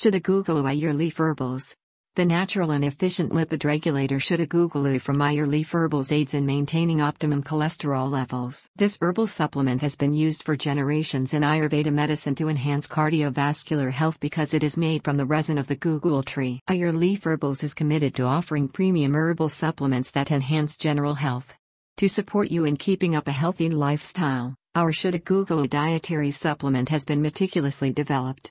Shuddha Guggulu away your Leaf Herbals. The natural and efficient lipid regulator Shuddha Guggulu from Ayurleaf Herbals aids in maintaining optimum cholesterol levels. This herbal supplement has been used for generations in Ayurveda medicine to enhance cardiovascular health because it is made from the resin of the Guggul tree. Ayurleaf Herbals is committed to offering premium herbal supplements that enhance general health. To support you in keeping up a healthy lifestyle, our Shuddha Guggulu dietary supplement has been meticulously developed.